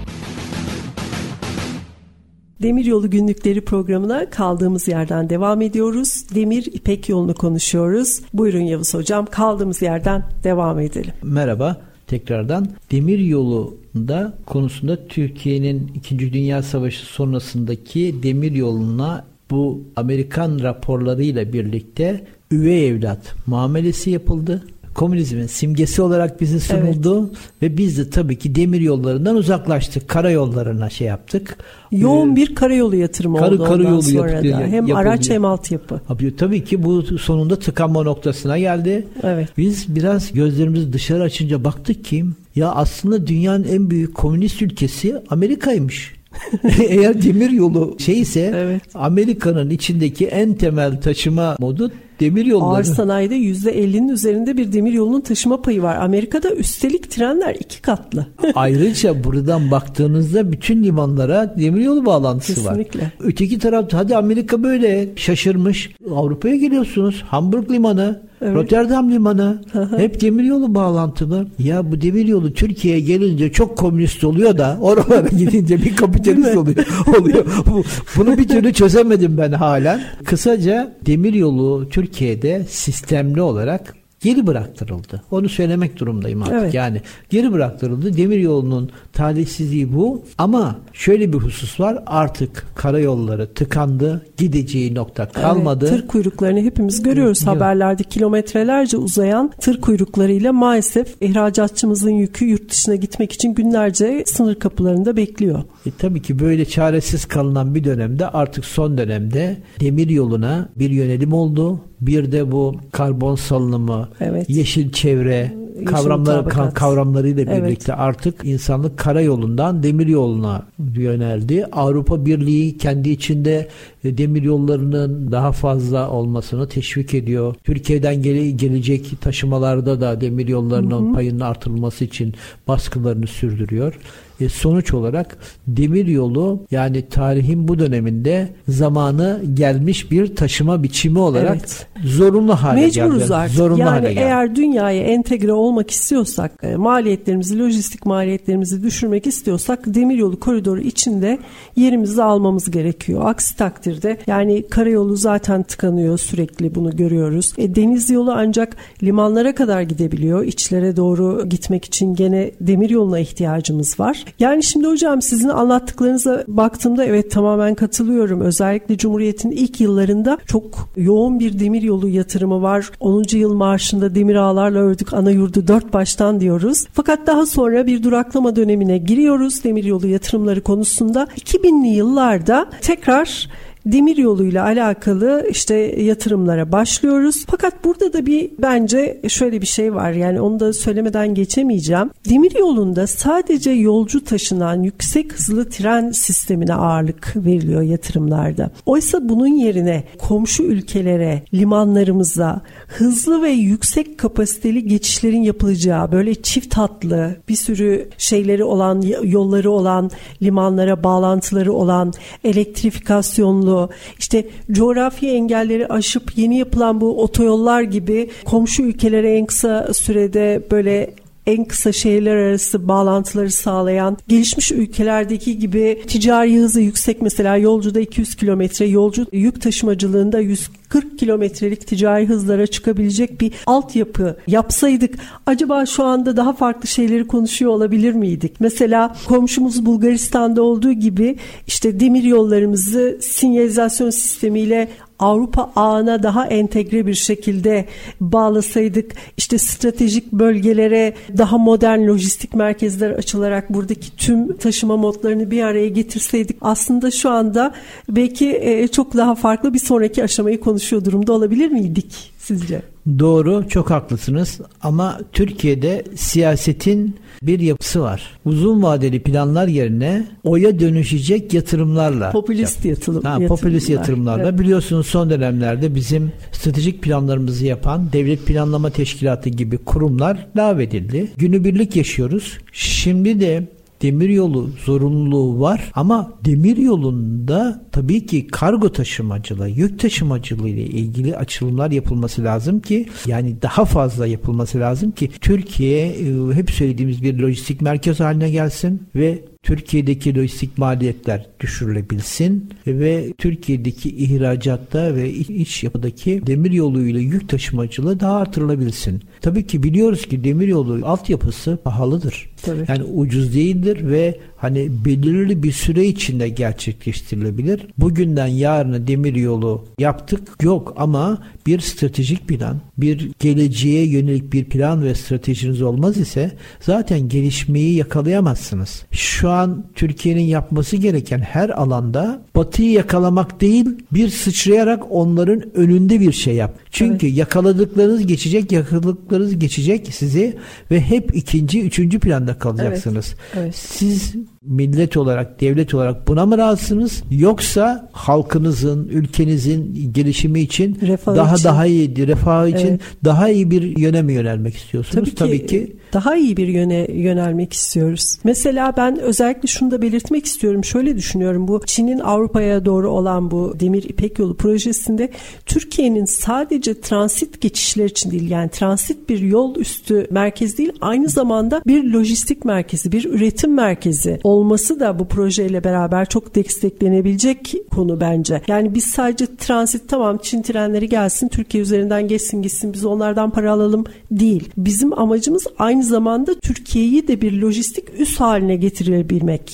Demiryolu Günlükleri programına kaldığımız yerden devam ediyoruz. Demir İpek yolunu konuşuyoruz. Buyurun Yavuz Hocam kaldığımız yerden devam edelim. Merhaba tekrardan. Demir yolunda konusunda Türkiye'nin 2. Dünya Savaşı sonrasındaki demir yoluna bu Amerikan raporlarıyla birlikte üvey evlat muamelesi yapıldı. komünizmin simgesi olarak bize sunuldu evet. ve biz de tabii ki demir yollarından uzaklaştık. Karayollarına şey yaptık. Yoğun ee, bir karayolu yatırımı karı, oldu karayolu ondan sonra yaptı, da. Hem yapıldı. araç hem altyapı. Tabii, tabii ki bu sonunda tıkanma noktasına geldi. Evet. Biz biraz gözlerimizi dışarı açınca baktık ki ya aslında dünyanın en büyük komünist ülkesi Amerika'ymış. Eğer demir yolu şeyse evet. Amerika'nın içindeki en temel taşıma modu demir yolları. Ağır sanayide %50'nin üzerinde bir demir yolunun taşıma payı var. Amerika'da üstelik trenler iki katlı. Ayrıca buradan baktığınızda bütün limanlara demir yolu bağlantısı Kesinlikle. var. Öteki tarafta hadi Amerika böyle şaşırmış. Avrupa'ya geliyorsunuz. Hamburg limanı Evet. Rotterdam limanı hep demiryolu bağlantılı. Ya bu demiryolu Türkiye'ye gelince çok komünist oluyor da oralara gidince bir kapitalist oluyor. oluyor. Bu, bunu bir türlü çözemedim ben halen. Kısaca demiryolu Türkiye'de sistemli olarak geri bıraktırıldı. Onu söylemek durumdayım artık. Evet. Yani geri bıraktırıldı. Demir yolunun talihsizliği bu. Ama şöyle bir husus var. Artık karayolları tıkandı. Gideceği nokta kalmadı. Evet, tır kuyruklarını hepimiz görüyoruz haberlerde. Kilometrelerce uzayan tır kuyruklarıyla maalesef ihracatçımızın yükü yurt dışına gitmek için günlerce sınır kapılarında bekliyor. E, tabii ki böyle çaresiz kalınan bir dönemde artık son dönemde demir yoluna bir yönelim oldu. Bir de bu karbon salınımı, evet. yeşil çevre, kavramları ka, kavramlarıyla birlikte evet. artık insanlık karayolundan demir yoluna yöneldi. Avrupa Birliği kendi içinde e, demir yollarının daha fazla olmasını teşvik ediyor. Türkiye'den gele, gelecek taşımalarda da demir yollarının hı hı. payının artırılması için baskılarını sürdürüyor. E, sonuç olarak demir yolu yani tarihin bu döneminde zamanı gelmiş bir taşıma biçimi olarak evet. zorunlu hale Mecburuz geldi. artık. Zorunlu yani hale geldi. eğer dünyaya entegre olmak istiyorsak, e, maliyetlerimizi, lojistik maliyetlerimizi düşürmek istiyorsak demiryolu koridoru içinde yerimizi almamız gerekiyor. Aksi takdirde yani karayolu zaten tıkanıyor sürekli bunu görüyoruz. E, deniz yolu ancak limanlara kadar gidebiliyor. İçlere doğru gitmek için gene demir yoluna ihtiyacımız var. Yani şimdi hocam sizin anlattıklarınıza baktığımda evet tamamen katılıyorum. Özellikle Cumhuriyet'in ilk yıllarında çok yoğun bir demir yolu yatırımı var. 10. yıl marşında demir ağlarla ördük ana yurdu dört baştan diyoruz. Fakat daha sonra bir duraklama dönemine giriyoruz demir yolu yatırımları konusunda. 2000'li yıllarda tekrar demir yoluyla alakalı işte yatırımlara başlıyoruz. Fakat burada da bir bence şöyle bir şey var. Yani onu da söylemeden geçemeyeceğim. Demir yolunda sadece yolcu taşınan yüksek hızlı tren sistemine ağırlık veriliyor yatırımlarda. Oysa bunun yerine komşu ülkelere, limanlarımıza hızlı ve yüksek kapasiteli geçişlerin yapılacağı böyle çift hatlı bir sürü şeyleri olan yolları olan limanlara bağlantıları olan elektrifikasyonlu yolu, işte coğrafi engelleri aşıp yeni yapılan bu otoyollar gibi komşu ülkelere en kısa sürede böyle en kısa şehirler arası bağlantıları sağlayan gelişmiş ülkelerdeki gibi ticari hızı yüksek mesela yolcuda 200 kilometre yolcu yük taşımacılığında 140 kilometrelik ticari hızlara çıkabilecek bir altyapı yapsaydık acaba şu anda daha farklı şeyleri konuşuyor olabilir miydik? Mesela komşumuz Bulgaristan'da olduğu gibi işte demir yollarımızı sinyalizasyon sistemiyle Avrupa ağına daha entegre bir şekilde bağlasaydık işte stratejik bölgelere daha modern lojistik merkezler açılarak buradaki tüm taşıma modlarını bir araya getirseydik aslında şu anda belki e, çok daha farklı bir sonraki aşamayı konuşuyor durumda olabilir miydik sizce? Doğru, çok haklısınız ama Türkiye'de siyasetin bir yapısı var. Uzun vadeli planlar yerine oya dönüşecek yatırımlarla. Popülist yatırım, ha, yatırımlar. Popülist yatırımlarla. Evet. Biliyorsunuz son dönemlerde bizim stratejik planlarımızı yapan Devlet Planlama Teşkilatı gibi kurumlar lağvedildi. Günübirlik yaşıyoruz. Şimdi de demiryolu zorunluluğu var ama demiryolunda tabii ki kargo taşımacılığı, yük taşımacılığı ile ilgili açılımlar yapılması lazım ki yani daha fazla yapılması lazım ki Türkiye e, hep söylediğimiz bir lojistik merkez haline gelsin ve Türkiye'deki lojistik maliyetler düşürülebilsin ve Türkiye'deki ihracatta ve iç yapıdaki demir yoluyla yük taşımacılığı daha artırılabilsin. Tabii ki biliyoruz ki demir yolu altyapısı pahalıdır. Tabii. Yani ucuz değildir ve hani belirli bir süre içinde gerçekleştirilebilir. Bugünden yarına demir yolu yaptık yok ama bir stratejik plan, bir geleceğe yönelik bir plan ve stratejiniz olmaz ise zaten gelişmeyi yakalayamazsınız. Şu an Türkiye'nin yapması gereken her alanda batıyı yakalamak değil bir sıçrayarak onların önünde bir şey yap. Çünkü evet. yakaladıklarınız geçecek, yakaladıklarınız geçecek sizi ve hep ikinci, üçüncü planda kalacaksınız. Evet. Evet. Siz millet olarak, devlet olarak buna mı razısınız? Yoksa halkınızın, ülkenizin gelişimi için refah daha için. daha iyi, refah için evet. daha iyi bir yöne mi yönelmek istiyorsunuz? Tabii ki, Tabii ki daha iyi bir yöne yönelmek istiyoruz. Mesela ben özellikle şunu da belirtmek istiyorum. Şöyle düşünüyorum. Bu Çin'in Avrupa'ya doğru olan bu Demir İpek Yolu projesinde Türkiye'nin sadece transit geçişler için değil yani transit bir yol üstü merkez değil aynı zamanda bir lojistik merkezi, bir üretim merkezi olması da bu projeyle beraber çok desteklenebilecek konu bence. Yani biz sadece transit tamam Çin trenleri gelsin Türkiye üzerinden geçsin gitsin biz onlardan para alalım değil. Bizim amacımız aynı zamanda Türkiye'yi de bir lojistik üs haline getirebilmek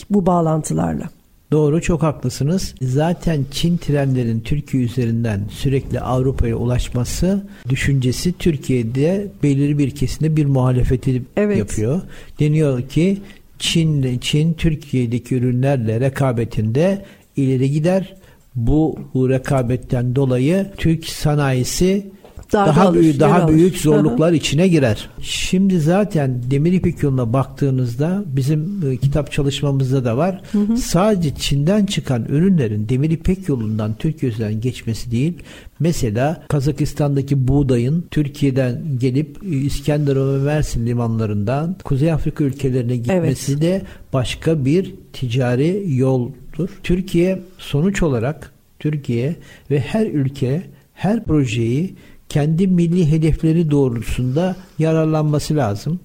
bu bağlantılarla. Doğru çok haklısınız. Zaten Çin trenlerin Türkiye üzerinden sürekli Avrupa'ya ulaşması düşüncesi Türkiye'de belirli bir kesimde bir muhalefeti evet. yapıyor. Deniyor ki Çin Çin Türkiye'deki ürünlerle rekabetinde ileri gider. Bu rekabetten dolayı Türk sanayisi daha, daha büyük daha büyük zorluklar içine girer. Şimdi zaten Demir İpek yoluna baktığınızda bizim e, kitap çalışmamızda da var. Hı hı. Sadece Çin'den çıkan ürünlerin Demir İpek yolundan Türkiye üzerinden geçmesi değil. Mesela Kazakistan'daki buğdayın Türkiye'den gelip e, İskenderun ve Mersin limanlarından Kuzey Afrika ülkelerine gitmesi evet. de başka bir ticari yoldur. Türkiye sonuç olarak Türkiye ve her ülke her projeyi kendi milli hedefleri doğrultusunda yararlanması lazım.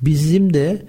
Bizim de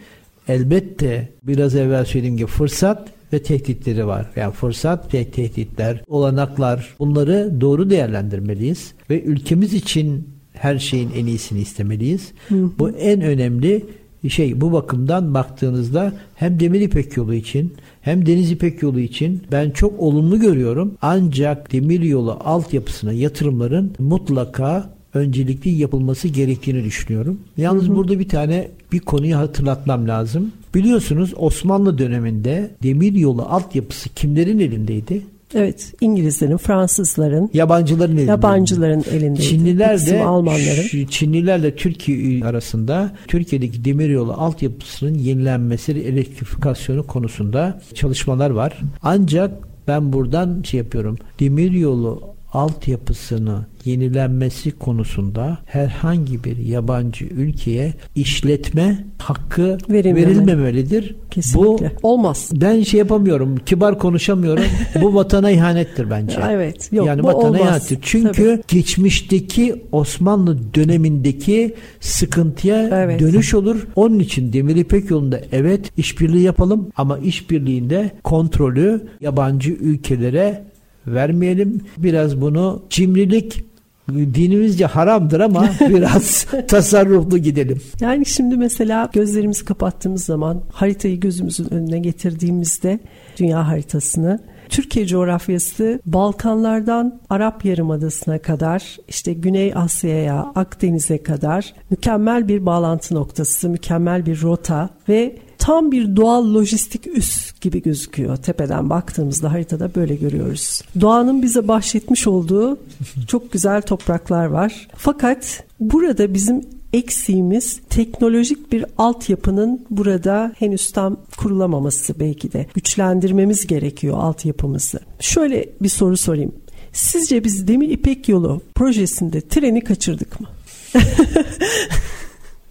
elbette biraz evvel söylediğim gibi fırsat ve tehditleri var. Yani fırsat ve tehditler, olanaklar bunları doğru değerlendirmeliyiz ve ülkemiz için her şeyin en iyisini istemeliyiz. Hı hı. Bu en önemli şey bu bakımdan baktığınızda hem Demir İpek yolu için hem Deniz İpek yolu için ben çok olumlu görüyorum. Ancak demir yolu altyapısına yatırımların mutlaka öncelikli yapılması gerektiğini düşünüyorum. Yalnız hı hı. burada bir tane bir konuyu hatırlatmam lazım. Biliyorsunuz Osmanlı döneminde demir yolu altyapısı kimlerin elindeydi? Evet, İngilizlerin, Fransızların, yabancıların elinde. Yabancıların elinde. Çinliler de Almanların. Çinlilerle Türkiye arasında Türkiye'deki demiryolu altyapısının yenilenmesi, elektrifikasyonu konusunda çalışmalar var. Ancak ben buradan şey yapıyorum. Demiryolu altyapısını yenilenmesi konusunda herhangi bir yabancı ülkeye işletme hakkı Verilmemeli. verilmemelidir. Kesinlikle. Bu olmaz. Ben şey yapamıyorum. Kibar konuşamıyorum. bu vatana ihanettir bence. evet. Yok, yani vatana olmaz. ihanettir. Çünkü Tabii. geçmişteki Osmanlı dönemindeki sıkıntıya evet. dönüş olur. Onun için Demir İpek yolunda evet işbirliği yapalım ama işbirliğinde kontrolü yabancı ülkelere vermeyelim. Biraz bunu cimrilik dinimizce haramdır ama biraz tasarruflu gidelim. Yani şimdi mesela gözlerimizi kapattığımız zaman haritayı gözümüzün önüne getirdiğimizde dünya haritasını Türkiye coğrafyası Balkanlardan Arap Yarımadası'na kadar işte Güney Asya'ya, Akdeniz'e kadar mükemmel bir bağlantı noktası, mükemmel bir rota ve tam bir doğal lojistik üs gibi gözüküyor. Tepeden baktığımızda haritada böyle görüyoruz. Doğanın bize bahşetmiş olduğu çok güzel topraklar var. Fakat burada bizim eksiğimiz teknolojik bir altyapının burada henüz tam kurulamaması belki de. Güçlendirmemiz gerekiyor altyapımızı. Şöyle bir soru sorayım. Sizce biz Demir İpek Yolu projesinde treni kaçırdık mı?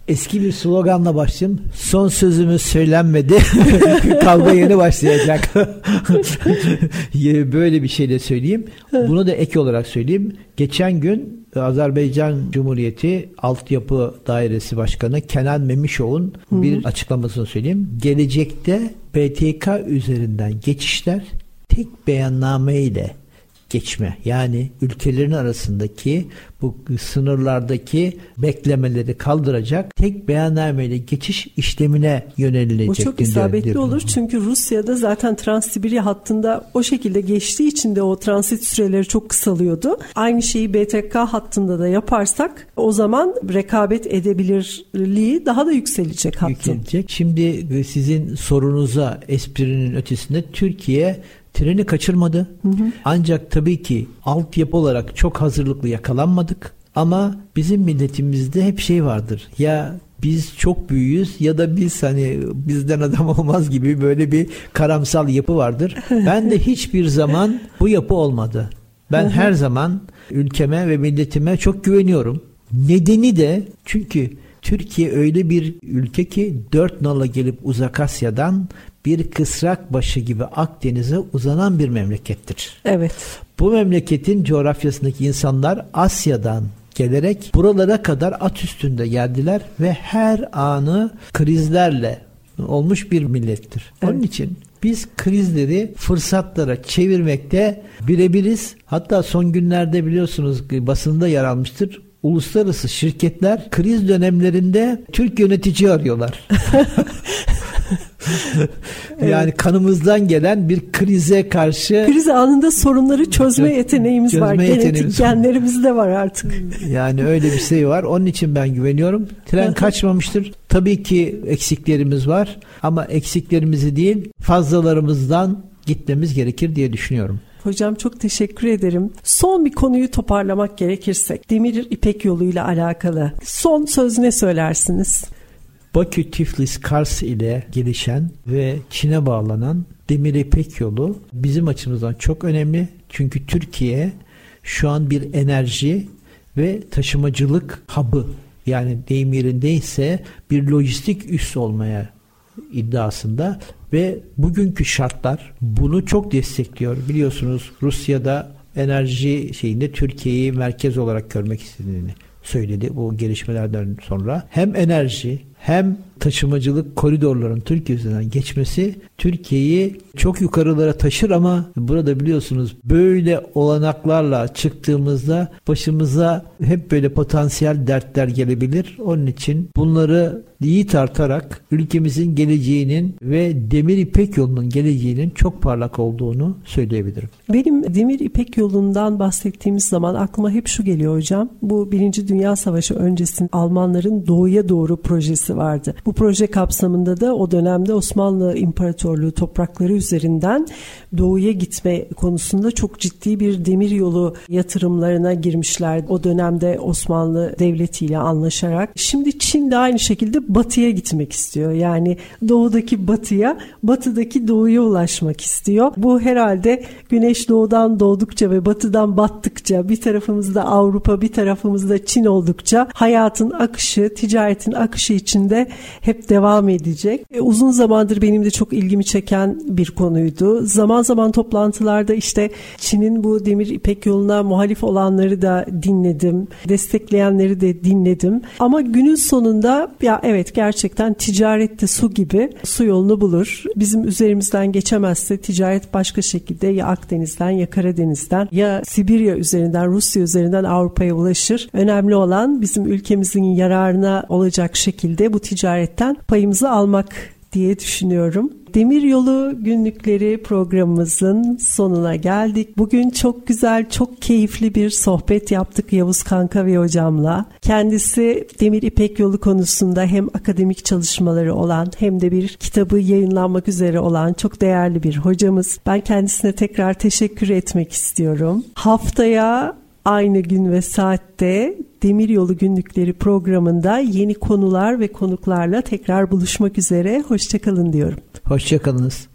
Eski bir sloganla başlayayım. Son sözümüz söylenmedi. Kavga yeni başlayacak. Böyle bir şey de söyleyeyim. Bunu da ek olarak söyleyeyim. Geçen gün Azerbaycan Cumhuriyeti Altyapı Dairesi Başkanı Kenan Memişov'un bir açıklamasını söyleyeyim. Gelecekte BTK üzerinden geçişler tek beyanname ile geçme yani ülkelerin arasındaki bu sınırlardaki beklemeleri kaldıracak tek beyannameyle geçiş işlemine yönelilecek. Bu çok isabetli olur çünkü Rusya'da zaten Trans-Sibirya hattında o şekilde geçtiği için de o transit süreleri çok kısalıyordu. Aynı şeyi BTK hattında da yaparsak o zaman rekabet edebilirliği daha da yükselecek hattın. Yükselecek. Şimdi sizin sorunuza esprinin ötesinde Türkiye treni kaçırmadı. Hı hı. Ancak tabii ki altyapı olarak çok hazırlıklı yakalanmadık. Ama bizim milletimizde hep şey vardır. Ya biz çok büyüyüz ya da biz hani bizden adam olmaz gibi böyle bir karamsal yapı vardır. Ben de hiçbir zaman bu yapı olmadı. Ben her zaman ülkeme ve milletime çok güveniyorum. Nedeni de çünkü Türkiye öyle bir ülke ki dört nala gelip Uzak Asya'dan bir kısrak başı gibi Akdeniz'e uzanan bir memlekettir. Evet. Bu memleketin coğrafyasındaki insanlar Asya'dan gelerek buralara kadar at üstünde geldiler ve her anı krizlerle olmuş bir millettir. Evet. Onun için biz krizleri fırsatlara çevirmekte birebiriz. Hatta son günlerde biliyorsunuz basında yer almıştır. Uluslararası şirketler kriz dönemlerinde Türk yönetici arıyorlar. yani evet. kanımızdan gelen bir krize karşı kriz anında sorunları çözme yeteneğimiz çözme var. Genetik genlerimiz de var artık. Yani öyle bir şey var. Onun için ben güveniyorum. Tren kaçmamıştır. Tabii ki eksiklerimiz var ama eksiklerimizi değil fazlalarımızdan gitmemiz gerekir diye düşünüyorum. Hocam çok teşekkür ederim. Son bir konuyu toparlamak gerekirsek Demir İpek yoluyla alakalı. Son söz ne söylersiniz? Bakü Tiflis Kars ile gelişen ve Çin'e bağlanan Demir İpek yolu bizim açımızdan çok önemli. Çünkü Türkiye şu an bir enerji ve taşımacılık hub'ı yani deyim yerindeyse bir lojistik üs olmaya iddiasında ve bugünkü şartlar bunu çok destekliyor. Biliyorsunuz Rusya'da enerji şeyinde Türkiye'yi merkez olarak görmek istediğini söyledi bu gelişmelerden sonra. Hem enerji hem taşımacılık koridorların Türkiye üzerinden geçmesi Türkiye'yi çok yukarılara taşır ama burada biliyorsunuz böyle olanaklarla çıktığımızda başımıza hep böyle potansiyel dertler gelebilir. Onun için bunları iyi tartarak ülkemizin geleceğinin ve Demir İpek yolunun geleceğinin çok parlak olduğunu söyleyebilirim. Benim Demir İpek yolundan bahsettiğimiz zaman aklıma hep şu geliyor hocam. Bu Birinci Dünya Savaşı öncesinde Almanların doğuya doğru projesi vardı. Bu proje kapsamında da o dönemde Osmanlı İmparatorluğu toprakları üzerinden doğuya gitme konusunda çok ciddi bir demir yolu yatırımlarına girmişler. O dönemde Osmanlı Devleti ile anlaşarak. Şimdi Çin de aynı şekilde batıya gitmek istiyor. Yani doğudaki batıya, batıdaki doğuya ulaşmak istiyor. Bu herhalde güneş doğudan doğdukça ve batıdan battıkça bir tarafımızda Avrupa bir tarafımızda Çin oldukça hayatın akışı, ticaretin akışı içinde hep devam edecek. E, uzun zamandır benim de çok ilgimi çeken bir konuydu. Zaman zaman toplantılarda işte Çin'in bu demir ipek yoluna muhalif olanları da dinledim. Destekleyenleri de dinledim. Ama günün sonunda ya evet gerçekten ticarette su gibi su yolunu bulur. Bizim üzerimizden geçemezse ticaret başka şekilde ya Akdeniz'den ya Karadeniz'den ya Sibirya üzerinden Rusya üzerinden Avrupa'ya ulaşır. Önemli olan bizim ülkemizin yararına olacak şekilde bu ticaretten payımızı almak diye düşünüyorum. Demir Yolu günlükleri programımızın sonuna geldik. Bugün çok güzel, çok keyifli bir sohbet yaptık Yavuz Kanka ve hocamla. Kendisi Demir İpek Yolu konusunda hem akademik çalışmaları olan hem de bir kitabı yayınlanmak üzere olan çok değerli bir hocamız. Ben kendisine tekrar teşekkür etmek istiyorum. Haftaya aynı gün ve saatte Demiryolu Günlükleri programında yeni konular ve konuklarla tekrar buluşmak üzere. Hoşçakalın diyorum. Hoşçakalınız.